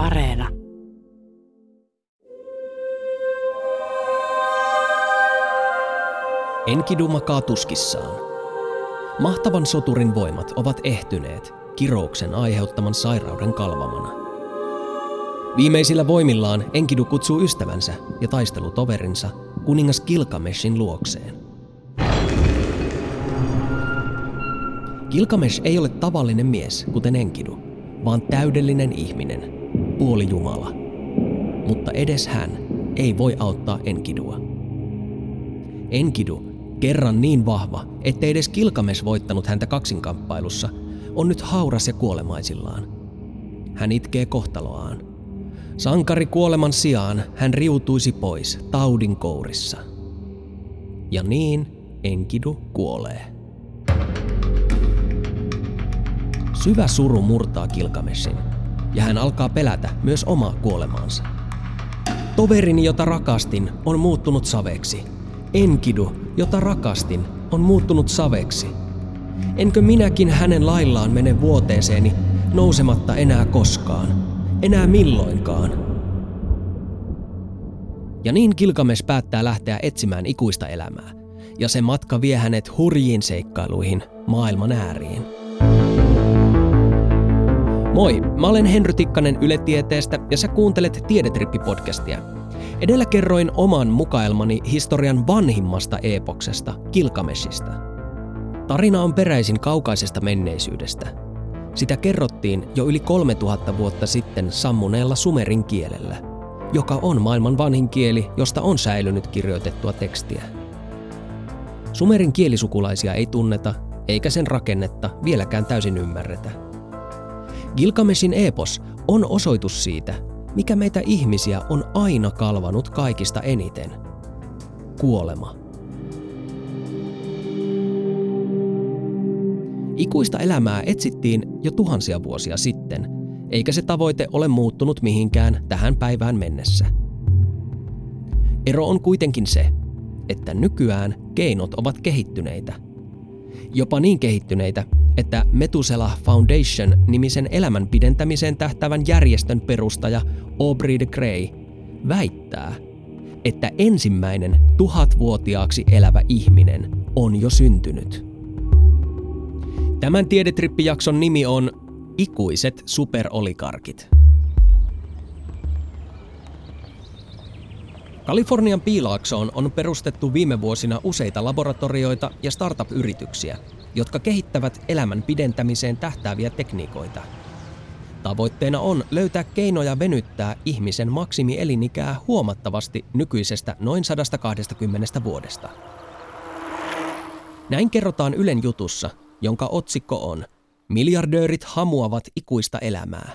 Areena. Enkidu makaa tuskissaan. Mahtavan soturin voimat ovat ehtyneet kirouksen aiheuttaman sairauden kalvamana. Viimeisillä voimillaan Enkidu kutsuu ystävänsä ja taistelutoverinsa kuningas Gilgameshin luokseen. Gilgamesh ei ole tavallinen mies, kuten Enkidu, vaan täydellinen ihminen, puoli Jumala. Mutta edes hän ei voi auttaa Enkidua. Enkidu, kerran niin vahva, ettei edes Gilgamesh voittanut häntä kaksinkamppailussa, on nyt hauras ja kuolemaisillaan. Hän itkee kohtaloaan. Sankari kuoleman sijaan hän riutuisi pois taudin kourissa. Ja niin Enkidu kuolee. Syvä suru murtaa Kilkameshin, ja hän alkaa pelätä myös omaa kuolemaansa. Toverini, jota rakastin, on muuttunut saveksi. Enkidu, jota rakastin, on muuttunut saveksi. Enkö minäkin hänen laillaan mene vuoteeseeni, nousematta enää koskaan, enää milloinkaan? Ja niin Kilkames päättää lähteä etsimään ikuista elämää, ja se matka vie hänet hurjiin seikkailuihin maailman ääriin. Moi, mä olen Henry Tikkanen Yle Tieteestä ja sä kuuntelet Tiedetrippi-podcastia. Edellä kerroin oman mukaelmani historian vanhimmasta epoksesta, Kilkameshista. Tarina on peräisin kaukaisesta menneisyydestä. Sitä kerrottiin jo yli 3000 vuotta sitten sammuneella sumerin kielellä, joka on maailman vanhin kieli, josta on säilynyt kirjoitettua tekstiä. Sumerin kielisukulaisia ei tunneta, eikä sen rakennetta vieläkään täysin ymmärretä. Gilgameshin epos on osoitus siitä, mikä meitä ihmisiä on aina kalvanut kaikista eniten. Kuolema. Ikuista elämää etsittiin jo tuhansia vuosia sitten, eikä se tavoite ole muuttunut mihinkään tähän päivään mennessä. Ero on kuitenkin se, että nykyään keinot ovat kehittyneitä. Jopa niin kehittyneitä, että Metusela Foundation-nimisen elämän pidentämiseen tähtävän järjestön perustaja Aubrey de Grey väittää, että ensimmäinen tuhatvuotiaaksi elävä ihminen on jo syntynyt. Tämän tiedetrippijakson nimi on Ikuiset superolikarkit. Kalifornian piilaaksoon on perustettu viime vuosina useita laboratorioita ja startup-yrityksiä, jotka kehittävät elämän pidentämiseen tähtääviä tekniikoita. Tavoitteena on löytää keinoja venyttää ihmisen maksimielinikää huomattavasti nykyisestä noin 120 vuodesta. Näin kerrotaan Ylen jutussa, jonka otsikko on Miljardöörit hamuavat ikuista elämää.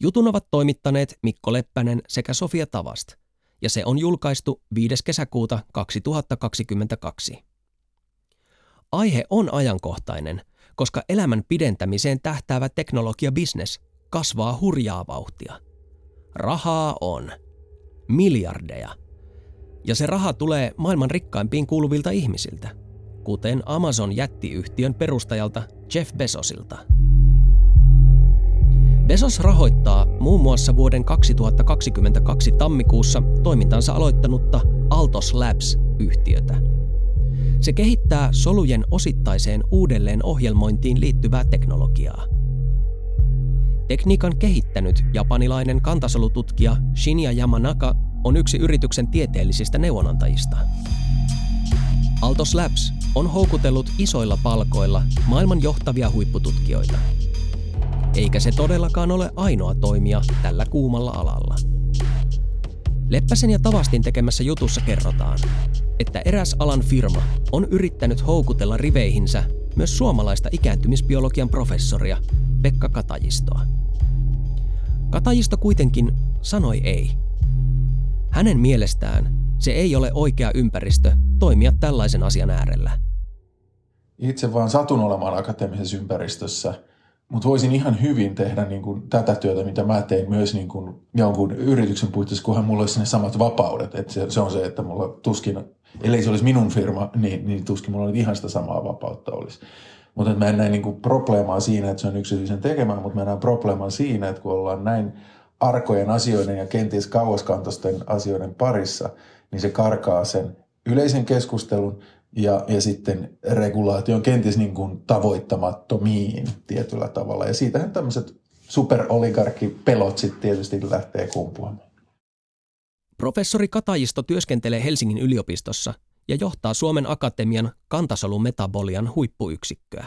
Jutun ovat toimittaneet Mikko Leppänen sekä Sofia Tavast, ja se on julkaistu 5. kesäkuuta 2022. Aihe on ajankohtainen, koska elämän pidentämiseen tähtäävä teknologiabisnes kasvaa hurjaa vauhtia. Rahaa on. Miljardeja. Ja se raha tulee maailman rikkaimpiin kuuluvilta ihmisiltä, kuten Amazon jättiyhtiön perustajalta Jeff Bezosilta. Bezos rahoittaa muun muassa vuoden 2022 tammikuussa toimintansa aloittanutta Altos Labs-yhtiötä – se kehittää solujen osittaiseen uudelleen ohjelmointiin liittyvää teknologiaa. Tekniikan kehittänyt japanilainen kantasolututkija Shinya Yamanaka on yksi yrityksen tieteellisistä neuvonantajista. Altos Labs on houkutellut isoilla palkoilla maailman johtavia huippututkijoita. Eikä se todellakaan ole ainoa toimija tällä kuumalla alalla. Leppäsen ja Tavastin tekemässä jutussa kerrotaan, että eräs alan firma on yrittänyt houkutella riveihinsä myös suomalaista ikääntymisbiologian professoria Pekka Katajistoa. Katajisto kuitenkin sanoi ei. Hänen mielestään se ei ole oikea ympäristö toimia tällaisen asian äärellä. Itse vaan satun olemaan akateemisessa ympäristössä – mutta voisin ihan hyvin tehdä niin kuin tätä työtä, mitä mä tein myös niin kuin jonkun yrityksen puitteissa, kunhan mulla olisi ne samat vapaudet. Et se, se on se, että mulla tuskin, ellei se olisi minun firma, niin, niin tuskin mulla ihan sitä samaa vapautta olisi. Mutta mä en näe niin kuin probleemaa siinä, että se on yksityisen tekemään, mutta mä näen probleeman siinä, että kun ollaan näin arkojen asioiden ja kenties kauaskantoisten asioiden parissa, niin se karkaa sen yleisen keskustelun ja, ja sitten regulaation kenties niin kuin tavoittamattomiin tietyllä tavalla. Ja siitähän tämmöiset superoligarkkipelot sitten tietysti lähtee kumpuamaan. Professori Katajisto työskentelee Helsingin yliopistossa ja johtaa Suomen Akatemian kantasolumetabolian huippuyksikköä.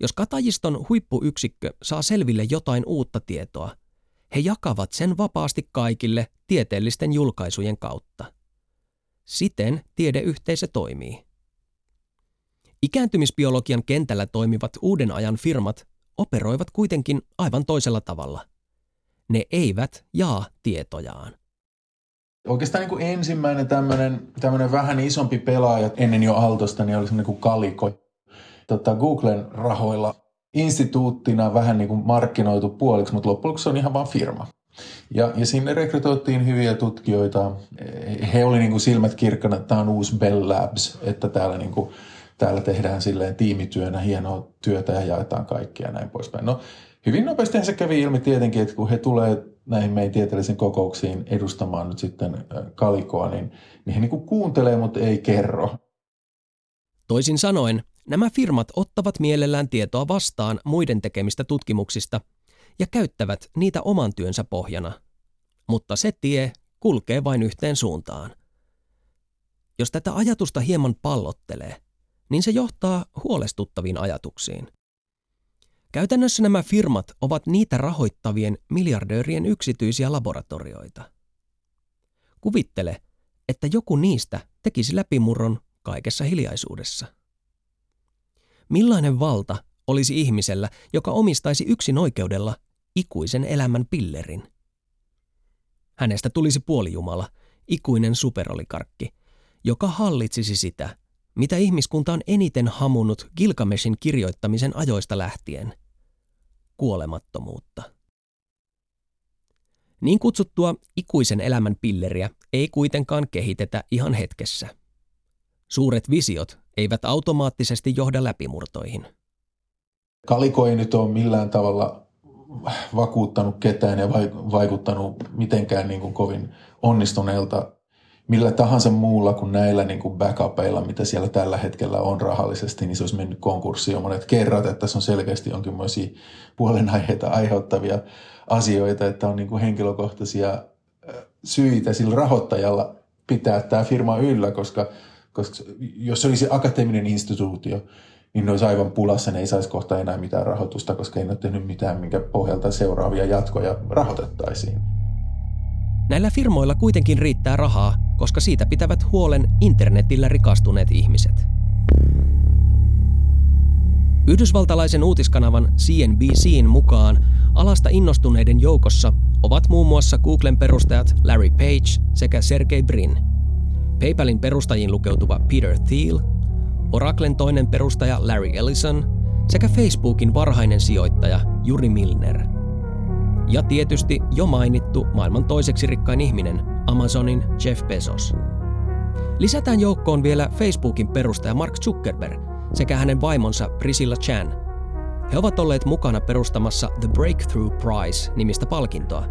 Jos Katajiston huippuyksikkö saa selville jotain uutta tietoa, he jakavat sen vapaasti kaikille tieteellisten julkaisujen kautta. Siten tiedeyhteisö toimii. Ikääntymisbiologian kentällä toimivat uuden ajan firmat operoivat kuitenkin aivan toisella tavalla. Ne eivät jaa tietojaan. Oikeastaan niin kuin ensimmäinen tämmöinen, tämmöinen vähän isompi pelaaja ennen jo Altosta niin oli semmoinen kuin Kaliko. Tota, Googlen rahoilla instituuttina vähän niin kuin markkinoitu puoliksi, mutta loppujen lopuksi se on ihan vain firma. Ja, ja sinne rekrytoitiin hyviä tutkijoita. He oli niin silmät kirkkana, että tämä on uusi Bell Labs, että täällä, niin kuin, täällä tehdään silleen tiimityönä hienoa työtä ja jaetaan kaikkia ja näin poispäin. No, hyvin nopeasti se kävi ilmi tietenkin, että kun he tulee näihin meidän tieteellisiin kokouksiin edustamaan nyt sitten kalikoa, niin, niin he niin kuin kuuntelee, mutta ei kerro. Toisin sanoen, nämä firmat ottavat mielellään tietoa vastaan muiden tekemistä tutkimuksista ja käyttävät niitä oman työnsä pohjana. Mutta se tie kulkee vain yhteen suuntaan. Jos tätä ajatusta hieman pallottelee, niin se johtaa huolestuttaviin ajatuksiin. Käytännössä nämä firmat ovat niitä rahoittavien miljardöörien yksityisiä laboratorioita. Kuvittele, että joku niistä tekisi läpimurron kaikessa hiljaisuudessa. Millainen valta olisi ihmisellä, joka omistaisi yksin oikeudella ikuisen elämän pillerin? Hänestä tulisi puolijumala, ikuinen superolikarkki, joka hallitsisi sitä, mitä ihmiskunta on eniten hamunut Gilgameshin kirjoittamisen ajoista lähtien. Kuolemattomuutta. Niin kutsuttua ikuisen elämän pilleriä ei kuitenkaan kehitetä ihan hetkessä. Suuret visiot eivät automaattisesti johda läpimurtoihin. Kaliko ei nyt ole millään tavalla vakuuttanut ketään ja vaikuttanut mitenkään niin kuin kovin onnistuneelta millä tahansa muulla kuin näillä niin kuin backupeilla, mitä siellä tällä hetkellä on rahallisesti, niin se olisi mennyt konkurssiin jo monet kerrat, että tässä on selkeästi jonkinlaisia puolenaiheita aiheuttavia asioita, että on niin kuin henkilökohtaisia syitä sillä rahoittajalla pitää tämä firma yllä, koska, koska jos se olisi akateeminen instituutio, niin ne olisi aivan pulassa, ne ei saisi kohta enää mitään rahoitusta, koska ei ole tehnyt mitään, minkä pohjalta seuraavia jatkoja rahoitettaisiin. Näillä firmoilla kuitenkin riittää rahaa, koska siitä pitävät huolen internetillä rikastuneet ihmiset. Yhdysvaltalaisen uutiskanavan CNBCin mukaan alasta innostuneiden joukossa ovat muun muassa Googlen perustajat Larry Page sekä Sergey Brin, PayPalin perustajiin lukeutuva Peter Thiel, Oraclen toinen perustaja Larry Ellison sekä Facebookin varhainen sijoittaja Juri Milner – ja tietysti jo mainittu maailman toiseksi rikkain ihminen, Amazonin Jeff Bezos. Lisätään joukkoon vielä Facebookin perustaja Mark Zuckerberg sekä hänen vaimonsa Priscilla Chan. He ovat olleet mukana perustamassa The Breakthrough Prize-nimistä palkintoa,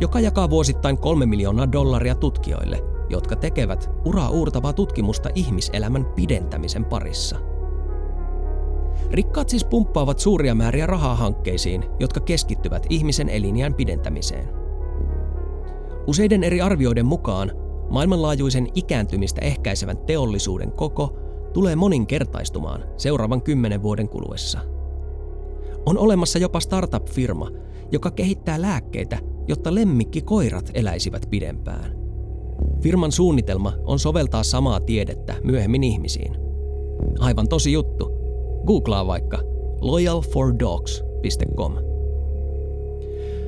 joka jakaa vuosittain kolme miljoonaa dollaria tutkijoille, jotka tekevät uraa uurtavaa tutkimusta ihmiselämän pidentämisen parissa – Rikkaat siis pumppaavat suuria määriä rahaa hankkeisiin, jotka keskittyvät ihmisen elinjään pidentämiseen. Useiden eri arvioiden mukaan maailmanlaajuisen ikääntymistä ehkäisevän teollisuuden koko tulee moninkertaistumaan seuraavan kymmenen vuoden kuluessa. On olemassa jopa startup-firma, joka kehittää lääkkeitä, jotta lemmikkikoirat eläisivät pidempään. Firman suunnitelma on soveltaa samaa tiedettä myöhemmin ihmisiin. Aivan tosi juttu, Googlaa vaikka loyalfordogs.com.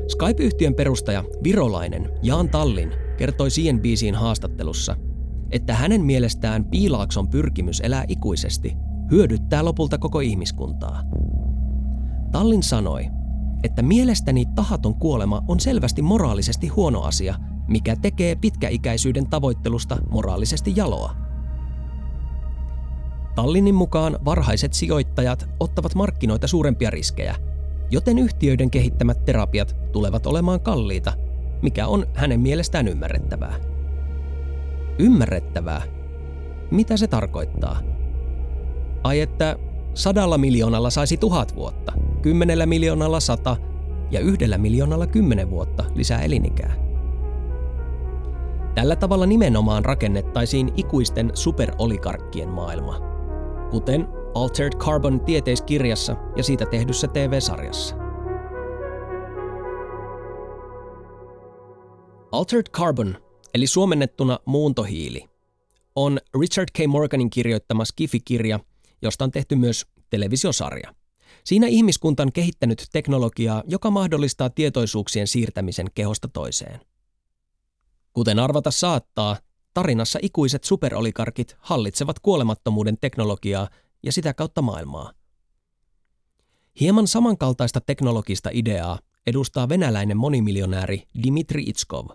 Skype-yhtiön perustaja Virolainen Jaan Tallin kertoi CNBCin haastattelussa, että hänen mielestään Piilaakson pyrkimys elää ikuisesti hyödyttää lopulta koko ihmiskuntaa. Tallin sanoi, että mielestäni tahaton kuolema on selvästi moraalisesti huono asia, mikä tekee pitkäikäisyyden tavoittelusta moraalisesti jaloa. Tallinin mukaan varhaiset sijoittajat ottavat markkinoita suurempia riskejä, joten yhtiöiden kehittämät terapiat tulevat olemaan kalliita, mikä on hänen mielestään ymmärrettävää. Ymmärrettävää? Mitä se tarkoittaa? Ai että sadalla miljoonalla saisi tuhat vuotta, kymmenellä miljoonalla sata ja yhdellä miljoonalla kymmenen vuotta lisää elinikää. Tällä tavalla nimenomaan rakennettaisiin ikuisten superolikarkkien maailma, kuten Altered Carbon tieteiskirjassa ja siitä tehdyssä TV-sarjassa. Altered Carbon, eli suomennettuna muuntohiili, on Richard K. Morganin kirjoittama Skifi-kirja, josta on tehty myös televisiosarja. Siinä ihmiskunta on kehittänyt teknologiaa, joka mahdollistaa tietoisuuksien siirtämisen kehosta toiseen. Kuten arvata saattaa, tarinassa ikuiset superolikarkit hallitsevat kuolemattomuuden teknologiaa ja sitä kautta maailmaa. Hieman samankaltaista teknologista ideaa edustaa venäläinen monimiljonääri Dimitri Itskov.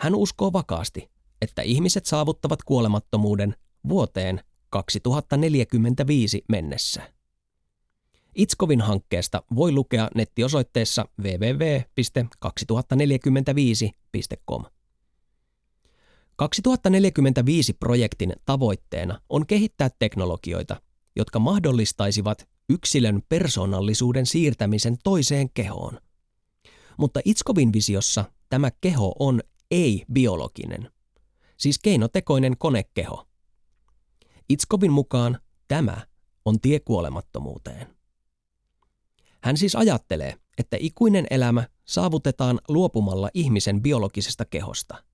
Hän uskoo vakaasti, että ihmiset saavuttavat kuolemattomuuden vuoteen 2045 mennessä. Itskovin hankkeesta voi lukea nettiosoitteessa www.2045.com. 2045 projektin tavoitteena on kehittää teknologioita, jotka mahdollistaisivat yksilön persoonallisuuden siirtämisen toiseen kehoon. Mutta Itskovin visiossa tämä keho on ei-biologinen, siis keinotekoinen konekeho. Itskovin mukaan tämä on tie kuolemattomuuteen. Hän siis ajattelee, että ikuinen elämä saavutetaan luopumalla ihmisen biologisesta kehosta –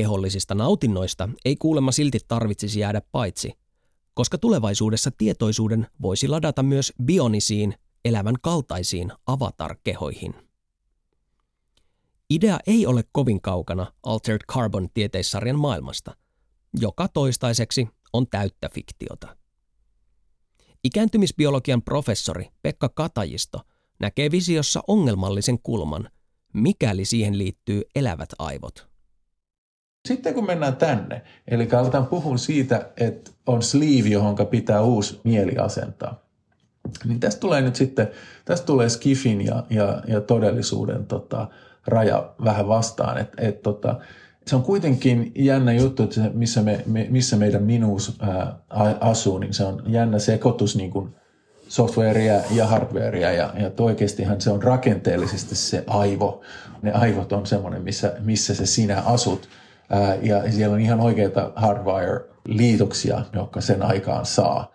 Kehollisista nautinnoista ei kuulemma silti tarvitsisi jäädä paitsi, koska tulevaisuudessa tietoisuuden voisi ladata myös bionisiin, elävän kaltaisiin avatar-kehoihin. Idea ei ole kovin kaukana Altered Carbon tieteissarjan maailmasta, joka toistaiseksi on täyttä fiktiota. Ikääntymisbiologian professori Pekka Katajisto näkee visiossa ongelmallisen kulman, mikäli siihen liittyy elävät aivot – sitten kun mennään tänne, eli aletaan puhua siitä, että on sleeve, johon pitää uusi mieli asentaa. Niin tästä tulee nyt sitten, tästä tulee skifin ja, ja, ja todellisuuden tota, raja vähän vastaan. Et, et, tota, se on kuitenkin jännä juttu, että missä, me, me, missä meidän minuus ää, asuu, niin se on jännä sekoitus niin kuin softwarea ja hardwarea ja, ja oikeastihan se on rakenteellisesti se aivo. Ne aivot on semmoinen, missä, missä se sinä asut – ja siellä on ihan oikeita hardwire-liitoksia, jotka sen aikaan saa.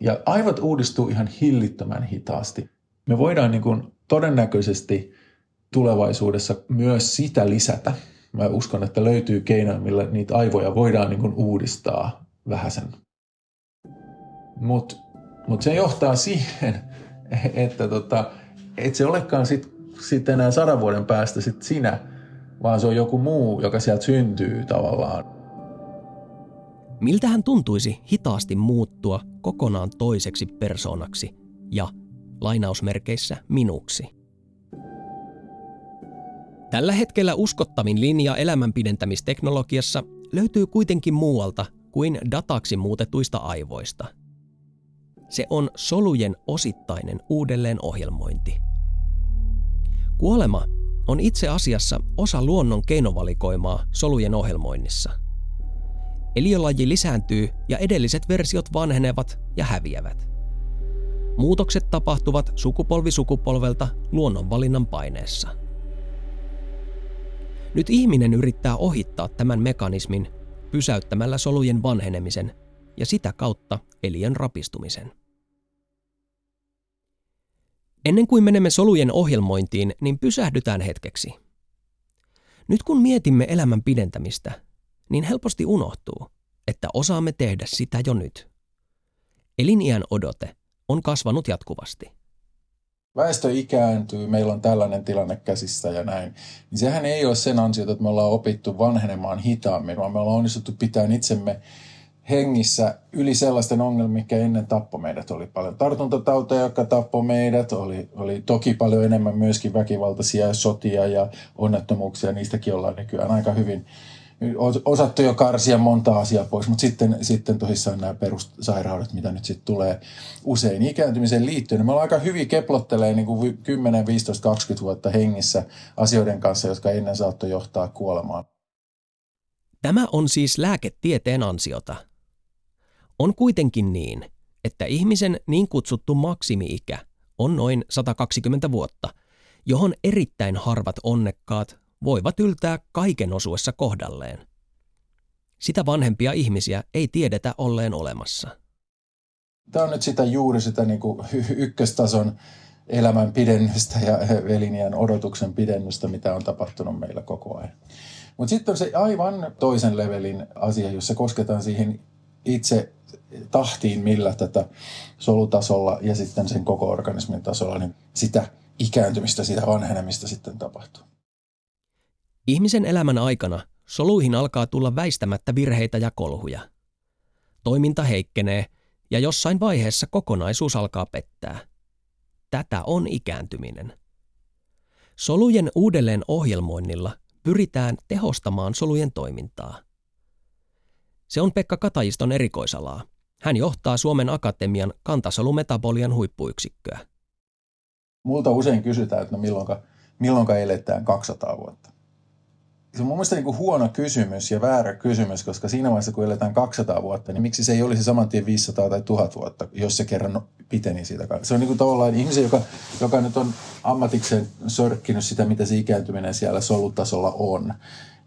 Ja aivot uudistuu ihan hillittömän hitaasti. Me voidaan niin kuin todennäköisesti tulevaisuudessa myös sitä lisätä. Mä uskon, että löytyy keinoja, millä niitä aivoja voidaan niin kuin uudistaa vähäsen. Mutta mut se johtaa siihen, että tota, et se olekaan sitten sit enää sadan vuoden päästä sit sinä, vaan se on joku muu, joka sieltä syntyy tavallaan. Miltä hän tuntuisi hitaasti muuttua kokonaan toiseksi persoonaksi ja lainausmerkeissä minuksi? Tällä hetkellä uskottavin linja elämänpidentämisteknologiassa löytyy kuitenkin muualta kuin dataksi muutetuista aivoista. Se on solujen osittainen uudelleenohjelmointi. Kuolema on itse asiassa osa luonnon keinovalikoimaa solujen ohjelmoinnissa. Eliölaji lisääntyy ja edelliset versiot vanhenevat ja häviävät. Muutokset tapahtuvat sukupolvi sukupolvelta luonnonvalinnan paineessa. Nyt ihminen yrittää ohittaa tämän mekanismin pysäyttämällä solujen vanhenemisen ja sitä kautta eliön rapistumisen. Ennen kuin menemme solujen ohjelmointiin, niin pysähdytään hetkeksi. Nyt kun mietimme elämän pidentämistä, niin helposti unohtuu, että osaamme tehdä sitä jo nyt. Eliniän odote on kasvanut jatkuvasti. Väestö ikääntyy, meillä on tällainen tilanne käsissä ja näin. Niin sehän ei ole sen ansiota, että me ollaan opittu vanhenemaan hitaammin, vaan me ollaan onnistuttu pitämään itsemme hengissä yli sellaisten ongelmien, mikä ennen tappoi meidät. Oli paljon tartuntatauteja, jotka tappoi meidät. Oli, oli toki paljon enemmän myöskin väkivaltaisia sotia ja onnettomuuksia. Niistäkin ollaan nykyään aika hyvin, osattu jo karsia monta asiaa pois, mutta sitten, sitten tosissaan nämä perussairaudet, mitä nyt sitten tulee usein ikääntymiseen liittyen, me ollaan aika hyvin keplottelee niin kuin 10, 15, 20 vuotta hengissä asioiden kanssa, jotka ennen saattoi johtaa kuolemaan. Tämä on siis lääketieteen ansiota. On kuitenkin niin, että ihmisen niin kutsuttu maksimi-ikä on noin 120 vuotta, johon erittäin harvat onnekkaat voivat yltää kaiken osuessa kohdalleen. Sitä vanhempia ihmisiä ei tiedetä olleen olemassa. Tämä on nyt sitä juuri sitä niin kuin ykköstason elämän pidennystä ja eliniän odotuksen pidennystä, mitä on tapahtunut meillä koko ajan. Mutta sitten on se aivan toisen levelin asia, jossa kosketaan siihen itse tahtiin, millä tätä solutasolla ja sitten sen koko organismin tasolla, niin sitä ikääntymistä, sitä vanhenemista sitten tapahtuu. Ihmisen elämän aikana soluihin alkaa tulla väistämättä virheitä ja kolhuja. Toiminta heikkenee ja jossain vaiheessa kokonaisuus alkaa pettää. Tätä on ikääntyminen. Solujen uudelleen ohjelmoinnilla pyritään tehostamaan solujen toimintaa. Se on Pekka Katajiston erikoisalaa. Hän johtaa Suomen Akatemian kantasolumetabolian huippuyksikköä. Multa usein kysytään, että no milloinka, milloinka eletään 200 vuotta se on mun mielestä niin huono kysymys ja väärä kysymys, koska siinä vaiheessa, kun eletään 200 vuotta, niin miksi se ei olisi saman tien 500 tai 1000 vuotta, jos se kerran piteni siitä. Se on niin kuin tavallaan ihmisen, joka, joka nyt on ammatikseen sörkkinyt sitä, mitä se ikääntyminen siellä solutasolla on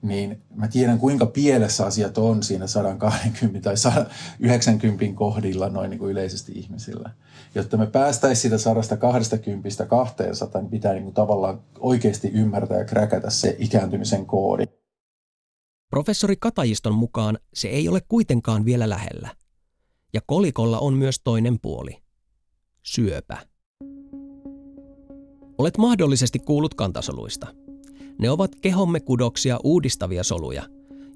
niin mä tiedän kuinka pielessä asiat on siinä 120 tai 190 kohdilla noin niin kuin yleisesti ihmisillä. Jotta me päästäisiin siitä 120 200, niin pitää niin kuin tavallaan oikeasti ymmärtää ja kräkätä se ikääntymisen koodi. Professori Katajiston mukaan se ei ole kuitenkaan vielä lähellä. Ja kolikolla on myös toinen puoli. Syöpä. Olet mahdollisesti kuullut kantasoluista – ne ovat kehomme kudoksia uudistavia soluja,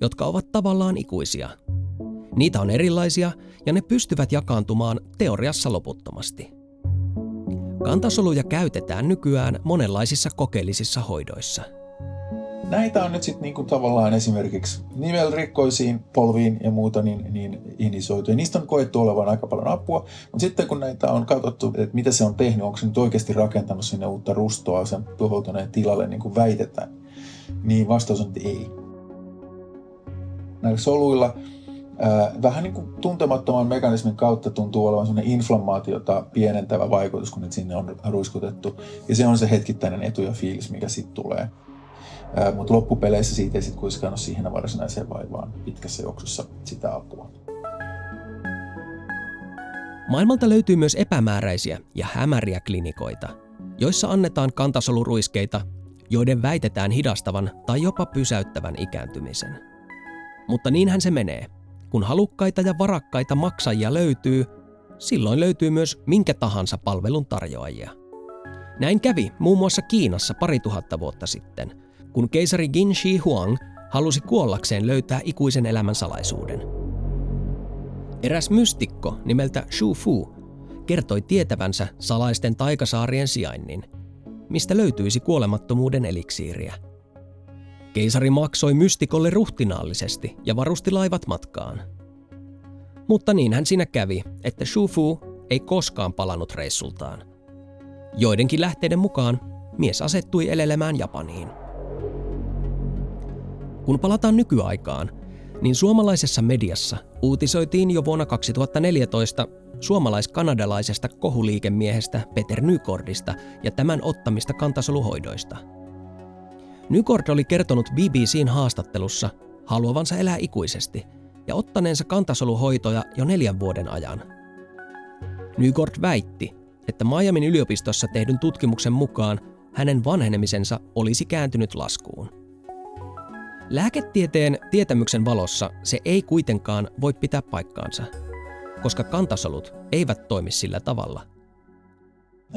jotka ovat tavallaan ikuisia. Niitä on erilaisia ja ne pystyvät jakaantumaan teoriassa loputtomasti. Kantasoluja käytetään nykyään monenlaisissa kokeellisissa hoidoissa – näitä on nyt sitten niinku tavallaan esimerkiksi nivelrikkoisiin polviin ja muuta niin, niin inisoitu. Ja niistä on koettu olevan aika paljon apua, mutta sitten kun näitä on katsottu, että mitä se on tehnyt, onko se nyt oikeasti rakentanut sinne uutta rustoa sen tuhoutuneen tilalle, niin kuin väitetään, niin vastaus on, että ei. Näillä soluilla ää, vähän niin kuin tuntemattoman mekanismin kautta tuntuu olevan sellainen inflammaatiota pienentävä vaikutus, kun nyt sinne on ruiskutettu. Ja se on se hetkittäinen etu ja fiilis, mikä sitten tulee mutta loppupeleissä siitä ei sitten kuitenkaan ole siihen varsinaiseen vaivaan pitkässä juoksussa sitä apua. Maailmalta löytyy myös epämääräisiä ja hämäriä klinikoita, joissa annetaan kantasoluruiskeita, joiden väitetään hidastavan tai jopa pysäyttävän ikääntymisen. Mutta niinhän se menee. Kun halukkaita ja varakkaita maksajia löytyy, silloin löytyy myös minkä tahansa palvelun tarjoajia. Näin kävi muun muassa Kiinassa pari tuhatta vuotta sitten – kun keisari Qin Shi Huang halusi kuollakseen löytää ikuisen elämän salaisuuden. Eräs mystikko nimeltä Shu Fu kertoi tietävänsä salaisten taikasaarien sijainnin, mistä löytyisi kuolemattomuuden eliksiiriä. Keisari maksoi mystikolle ruhtinaallisesti ja varusti laivat matkaan. Mutta niin hän siinä kävi, että Shu Fu ei koskaan palannut reissultaan. Joidenkin lähteiden mukaan mies asettui elelemään Japaniin. Kun palataan nykyaikaan, niin suomalaisessa mediassa uutisoitiin jo vuonna 2014 suomalais-kanadalaisesta kohuliikemiehestä Peter Nykordista ja tämän ottamista kantasoluhoidoista. Nykord oli kertonut BBCn haastattelussa haluavansa elää ikuisesti ja ottaneensa kantasoluhoitoja jo neljän vuoden ajan. Nykord väitti, että Miamin yliopistossa tehdyn tutkimuksen mukaan hänen vanhenemisensa olisi kääntynyt laskuun. Lääketieteen tietämyksen valossa se ei kuitenkaan voi pitää paikkaansa, koska kantasolut eivät toimi sillä tavalla.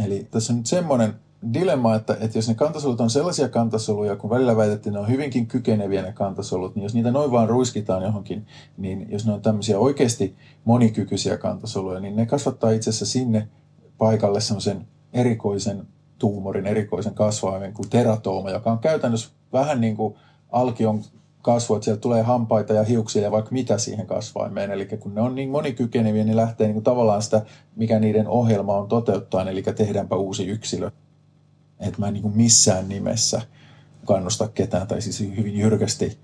Eli tässä on nyt semmoinen dilemma, että, että jos ne kantasolut on sellaisia kantasoluja, kun välillä väitettiin, että ne on hyvinkin kykeneviä ne kantasolut, niin jos niitä noin vaan ruiskitaan johonkin, niin jos ne on tämmöisiä oikeasti monikykyisiä kantasoluja, niin ne kasvattaa itse asiassa sinne paikalle semmoisen erikoisen tuumorin, erikoisen kasvaimen kuin teratooma, joka on käytännössä vähän niin kuin alkion kasvu, että sieltä tulee hampaita ja hiuksia ja vaikka mitä siihen kasvaimeen. Eli kun ne on niin monikykeneviä, niin lähtee niin kuin tavallaan sitä, mikä niiden ohjelma on toteuttaa, eli tehdäänpä uusi yksilö. Että mä en niin kuin missään nimessä kannusta ketään, tai siis hyvin jyrkästi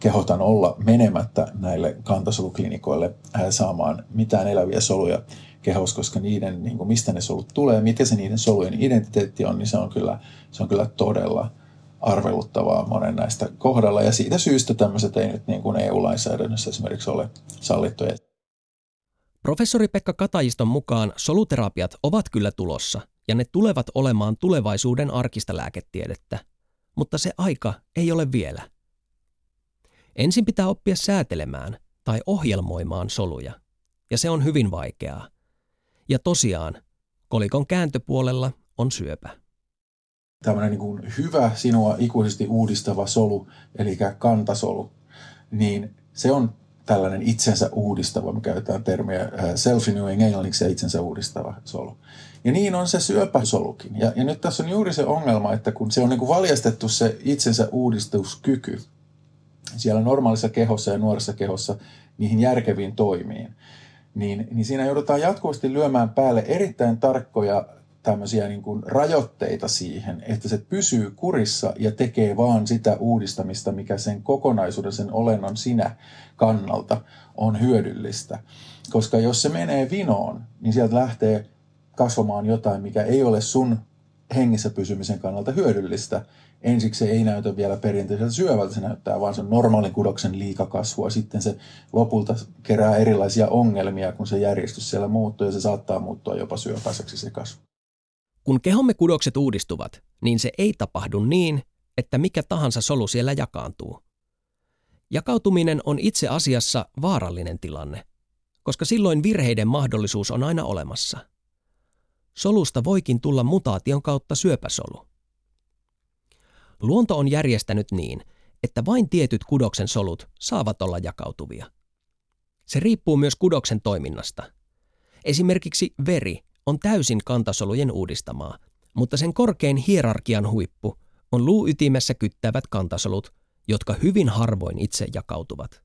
kehotan olla menemättä näille kantasoluklinikoille saamaan mitään eläviä soluja kehos, koska niiden, niin kuin mistä ne solut tulee, mikä se niiden solujen identiteetti on, niin se on kyllä, se on kyllä todella arveluttavaa monen näistä kohdalla. Ja siitä syystä tämmöiset ei nyt niin kuin EU-lainsäädännössä esimerkiksi ole sallittuja. Professori Pekka Katajiston mukaan soluterapiat ovat kyllä tulossa, ja ne tulevat olemaan tulevaisuuden arkista lääketiedettä. Mutta se aika ei ole vielä. Ensin pitää oppia säätelemään tai ohjelmoimaan soluja, ja se on hyvin vaikeaa. Ja tosiaan, kolikon kääntöpuolella on syöpä. Tällainen niin kuin hyvä, sinua ikuisesti uudistava solu, eli kantasolu, niin se on tällainen itsensä uudistava, me käytetään termiä äh, self-renewing englanniksi ja itsensä uudistava solu. Ja niin on se syöpäsolukin. Ja, ja nyt tässä on juuri se ongelma, että kun se on niin kuin valjastettu se itsensä uudistuskyky siellä normaalissa kehossa ja nuoressa kehossa niihin järkeviin toimiin, niin, niin siinä joudutaan jatkuvasti lyömään päälle erittäin tarkkoja tämmöisiä niin kuin rajoitteita siihen, että se pysyy kurissa ja tekee vaan sitä uudistamista, mikä sen kokonaisuuden, sen olennon sinä kannalta on hyödyllistä. Koska jos se menee vinoon, niin sieltä lähtee kasvamaan jotain, mikä ei ole sun hengissä pysymisen kannalta hyödyllistä. Ensiksi se ei näytä vielä perinteiseltä syövältä, se näyttää vaan sen normaalin kudoksen liikakasvua. Sitten se lopulta kerää erilaisia ongelmia, kun se järjestys siellä muuttuu ja se saattaa muuttua jopa syöpäiseksi se kasvu. Kun kehomme kudokset uudistuvat, niin se ei tapahdu niin, että mikä tahansa solu siellä jakaantuu. Jakautuminen on itse asiassa vaarallinen tilanne, koska silloin virheiden mahdollisuus on aina olemassa – solusta voikin tulla mutaation kautta syöpäsolu. Luonto on järjestänyt niin, että vain tietyt kudoksen solut saavat olla jakautuvia. Se riippuu myös kudoksen toiminnasta. Esimerkiksi veri on täysin kantasolujen uudistamaa, mutta sen korkein hierarkian huippu on luuytimessä kyttävät kantasolut, jotka hyvin harvoin itse jakautuvat.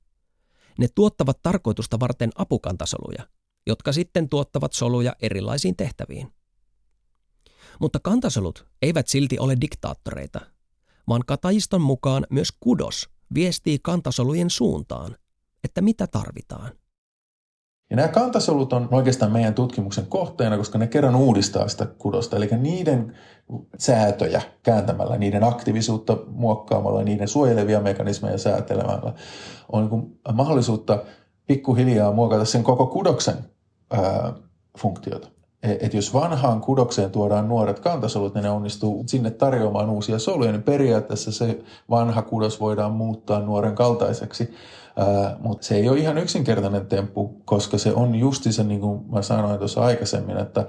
Ne tuottavat tarkoitusta varten apukantasoluja, jotka sitten tuottavat soluja erilaisiin tehtäviin. Mutta kantasolut eivät silti ole diktaattoreita, vaan Katajiston mukaan myös kudos viestii kantasolujen suuntaan, että mitä tarvitaan. Ja nämä kantasolut on oikeastaan meidän tutkimuksen kohteena, koska ne kerran uudistaa sitä kudosta. Eli niiden säätöjä kääntämällä, niiden aktiivisuutta muokkaamalla, niiden suojelevia mekanismeja säätelemällä on niin mahdollisuutta pikkuhiljaa muokata sen koko kudoksen ää, funktiota että jos vanhaan kudokseen tuodaan nuoret kantasolut, niin ne onnistuu sinne tarjoamaan uusia soluja, niin periaatteessa se vanha kudos voidaan muuttaa nuoren kaltaiseksi. Mutta se ei ole ihan yksinkertainen temppu, koska se on justi se, niin kuin mä sanoin tuossa aikaisemmin, että,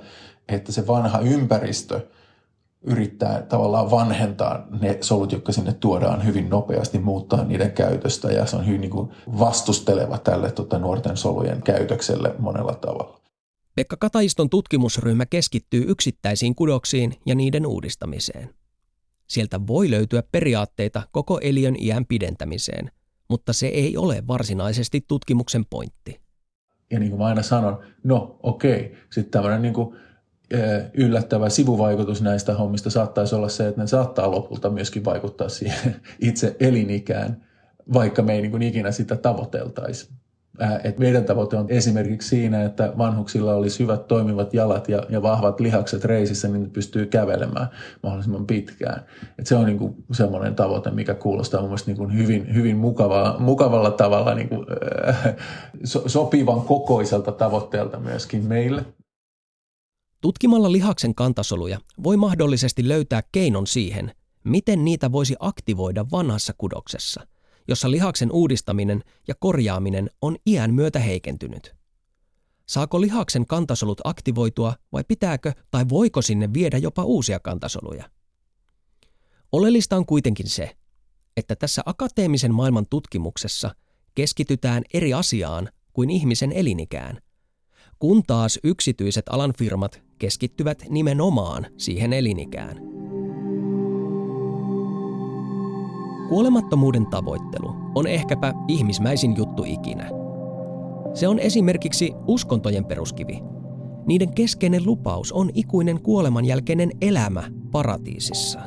että se vanha ympäristö yrittää tavallaan vanhentaa ne solut, jotka sinne tuodaan hyvin nopeasti, muuttaa niiden käytöstä ja se on hyvin niin kuin vastusteleva tälle tota, nuorten solujen käytökselle monella tavalla. Pekka Kataiston tutkimusryhmä keskittyy yksittäisiin kudoksiin ja niiden uudistamiseen. Sieltä voi löytyä periaatteita koko eliön iän pidentämiseen, mutta se ei ole varsinaisesti tutkimuksen pointti. Ja niin kuin mä aina sanon, no okei, sitten tämmöinen niin kuin, yllättävä sivuvaikutus näistä hommista saattaisi olla se, että ne saattaa lopulta myöskin vaikuttaa siihen itse elinikään, vaikka me ei niin kuin ikinä sitä tavoiteltaisi. Äh, et meidän tavoite on esimerkiksi siinä, että vanhuksilla olisi hyvät toimivat jalat ja, ja vahvat lihakset reisissä, niin ne pystyy kävelemään mahdollisimman pitkään. Et se on niinku semmoinen tavoite, mikä kuulostaa mun mielestä niinku hyvin, hyvin mukavaa, mukavalla tavalla niinku, äh, so, sopivan kokoiselta tavoitteelta myöskin meille. Tutkimalla lihaksen kantasoluja voi mahdollisesti löytää keinon siihen, miten niitä voisi aktivoida vanhassa kudoksessa – jossa lihaksen uudistaminen ja korjaaminen on iän myötä heikentynyt. Saako lihaksen kantasolut aktivoitua vai pitääkö tai voiko sinne viedä jopa uusia kantasoluja? Oleellista on kuitenkin se, että tässä akateemisen maailman tutkimuksessa keskitytään eri asiaan kuin ihmisen elinikään, kun taas yksityiset alan firmat keskittyvät nimenomaan siihen elinikään – Kuolemattomuuden tavoittelu on ehkäpä ihmismäisin juttu ikinä. Se on esimerkiksi uskontojen peruskivi. Niiden keskeinen lupaus on ikuinen kuoleman jälkeinen elämä paratiisissa.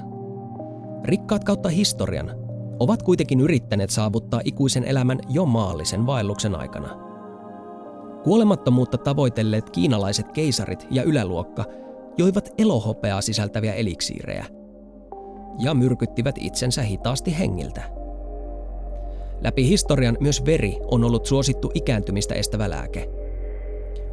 Rikkaat kautta historian ovat kuitenkin yrittäneet saavuttaa ikuisen elämän jo maallisen vaelluksen aikana. Kuolemattomuutta tavoitelleet kiinalaiset keisarit ja yläluokka joivat elohopeaa sisältäviä eliksiirejä ja myrkyttivät itsensä hitaasti hengiltä. Läpi historian myös veri on ollut suosittu ikääntymistä estävä lääke.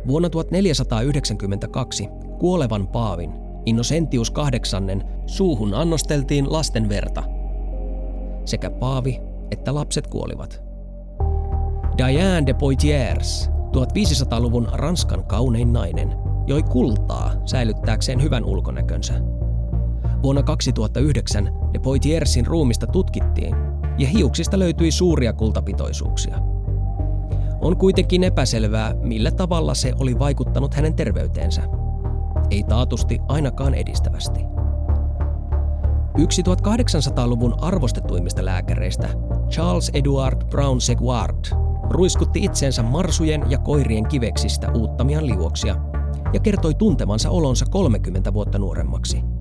Vuonna 1492 kuolevan paavin Innocentius VIII suuhun annosteltiin lasten verta. Sekä paavi että lapset kuolivat. Diane de Poitiers, 1500-luvun Ranskan kaunein nainen, joi kultaa säilyttääkseen hyvän ulkonäkönsä. Vuonna 2009 de Poitiersin ruumista tutkittiin ja hiuksista löytyi suuria kultapitoisuuksia. On kuitenkin epäselvää, millä tavalla se oli vaikuttanut hänen terveyteensä. Ei taatusti ainakaan edistävästi. Yksi 1800-luvun arvostetuimmista lääkäreistä, Charles Edward Brown Seguard, ruiskutti itseensä marsujen ja koirien kiveksistä uuttamian liuoksia ja kertoi tuntevansa olonsa 30 vuotta nuoremmaksi.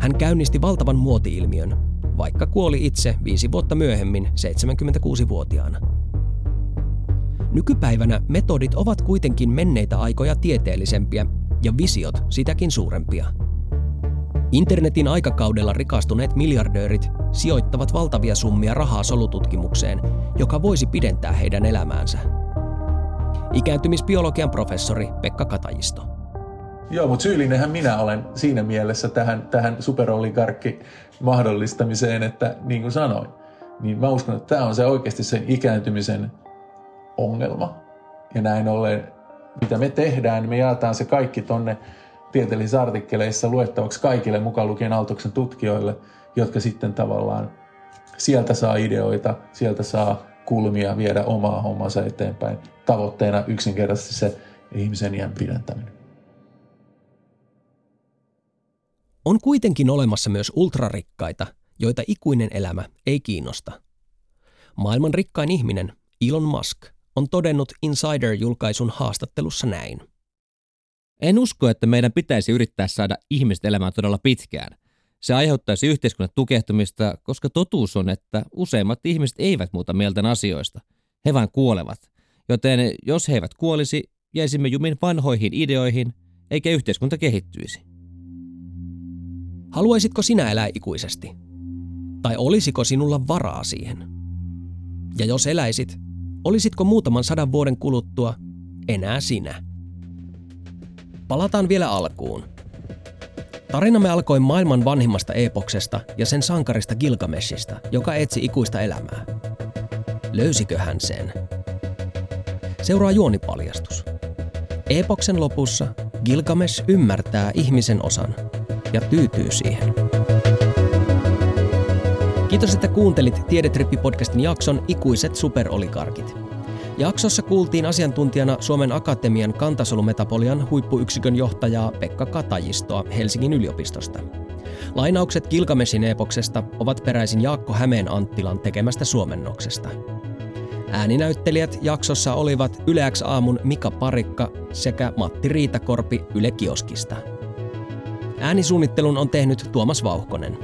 Hän käynnisti valtavan muoti-ilmiön, vaikka kuoli itse viisi vuotta myöhemmin 76-vuotiaana. Nykypäivänä metodit ovat kuitenkin menneitä aikoja tieteellisempiä ja visiot sitäkin suurempia. Internetin aikakaudella rikastuneet miljardöörit sijoittavat valtavia summia rahaa solututkimukseen, joka voisi pidentää heidän elämäänsä. Ikääntymisbiologian professori Pekka Katajisto. Joo, mutta syyllinenhän minä olen siinä mielessä tähän, tähän superoligarkki mahdollistamiseen, että niin kuin sanoin, niin mä uskon, että tämä on se oikeasti sen ikääntymisen ongelma. Ja näin ollen, mitä me tehdään, me jaetaan se kaikki tonne tieteellisissä artikkeleissa luettavaksi kaikille mukaan lukien Aaltoksen tutkijoille, jotka sitten tavallaan sieltä saa ideoita, sieltä saa kulmia viedä omaa hommansa eteenpäin. Tavoitteena yksinkertaisesti se ihmisen iän pidentäminen. On kuitenkin olemassa myös ultrarikkaita, joita ikuinen elämä ei kiinnosta. Maailman rikkain ihminen, Elon Musk, on todennut Insider-julkaisun haastattelussa näin. En usko, että meidän pitäisi yrittää saada ihmiset elämään todella pitkään. Se aiheuttaisi yhteiskunnan tukehtumista, koska totuus on, että useimmat ihmiset eivät muuta mieltään asioista. He vain kuolevat. Joten jos he eivät kuolisi, jäisimme jumin vanhoihin ideoihin, eikä yhteiskunta kehittyisi. Haluaisitko sinä elää ikuisesti? Tai olisiko sinulla varaa siihen? Ja jos eläisit, olisitko muutaman sadan vuoden kuluttua enää sinä? Palataan vielä alkuun. Tarinamme alkoi maailman vanhimmasta epoksesta ja sen sankarista Gilgameshista, joka etsi ikuista elämää. Löysikö hän sen? Seuraa juonipaljastus. Epoksen lopussa Gilgamesh ymmärtää ihmisen osan ja tyytyy siihen. Kiitos, että kuuntelit Tiedetrippi-podcastin jakson Ikuiset superolikarkit. Jaksossa kuultiin asiantuntijana Suomen Akatemian kantasolumetabolian huippuyksikön johtajaa Pekka Katajistoa Helsingin yliopistosta. Lainaukset Gilgamesin epoksesta ovat peräisin Jaakko Hämeen Anttilan tekemästä suomennoksesta. Ääninäyttelijät jaksossa olivat Yle X aamun Mika Parikka sekä Matti Riitakorpi Yle Kioskista. Äänisuunnittelun on tehnyt Tuomas Vauhkonen.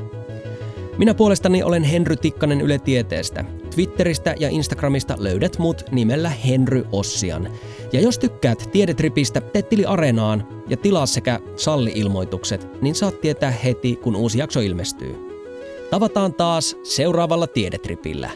Minä puolestani olen Henry Tikkanen Yle Tieteestä. Twitteristä ja Instagramista löydät mut nimellä Henry Ossian. Ja jos tykkäät Tiedetripistä, tee tili Areenaan ja tilaa sekä salli-ilmoitukset, niin saat tietää heti, kun uusi jakso ilmestyy. Tavataan taas seuraavalla Tiedetripillä.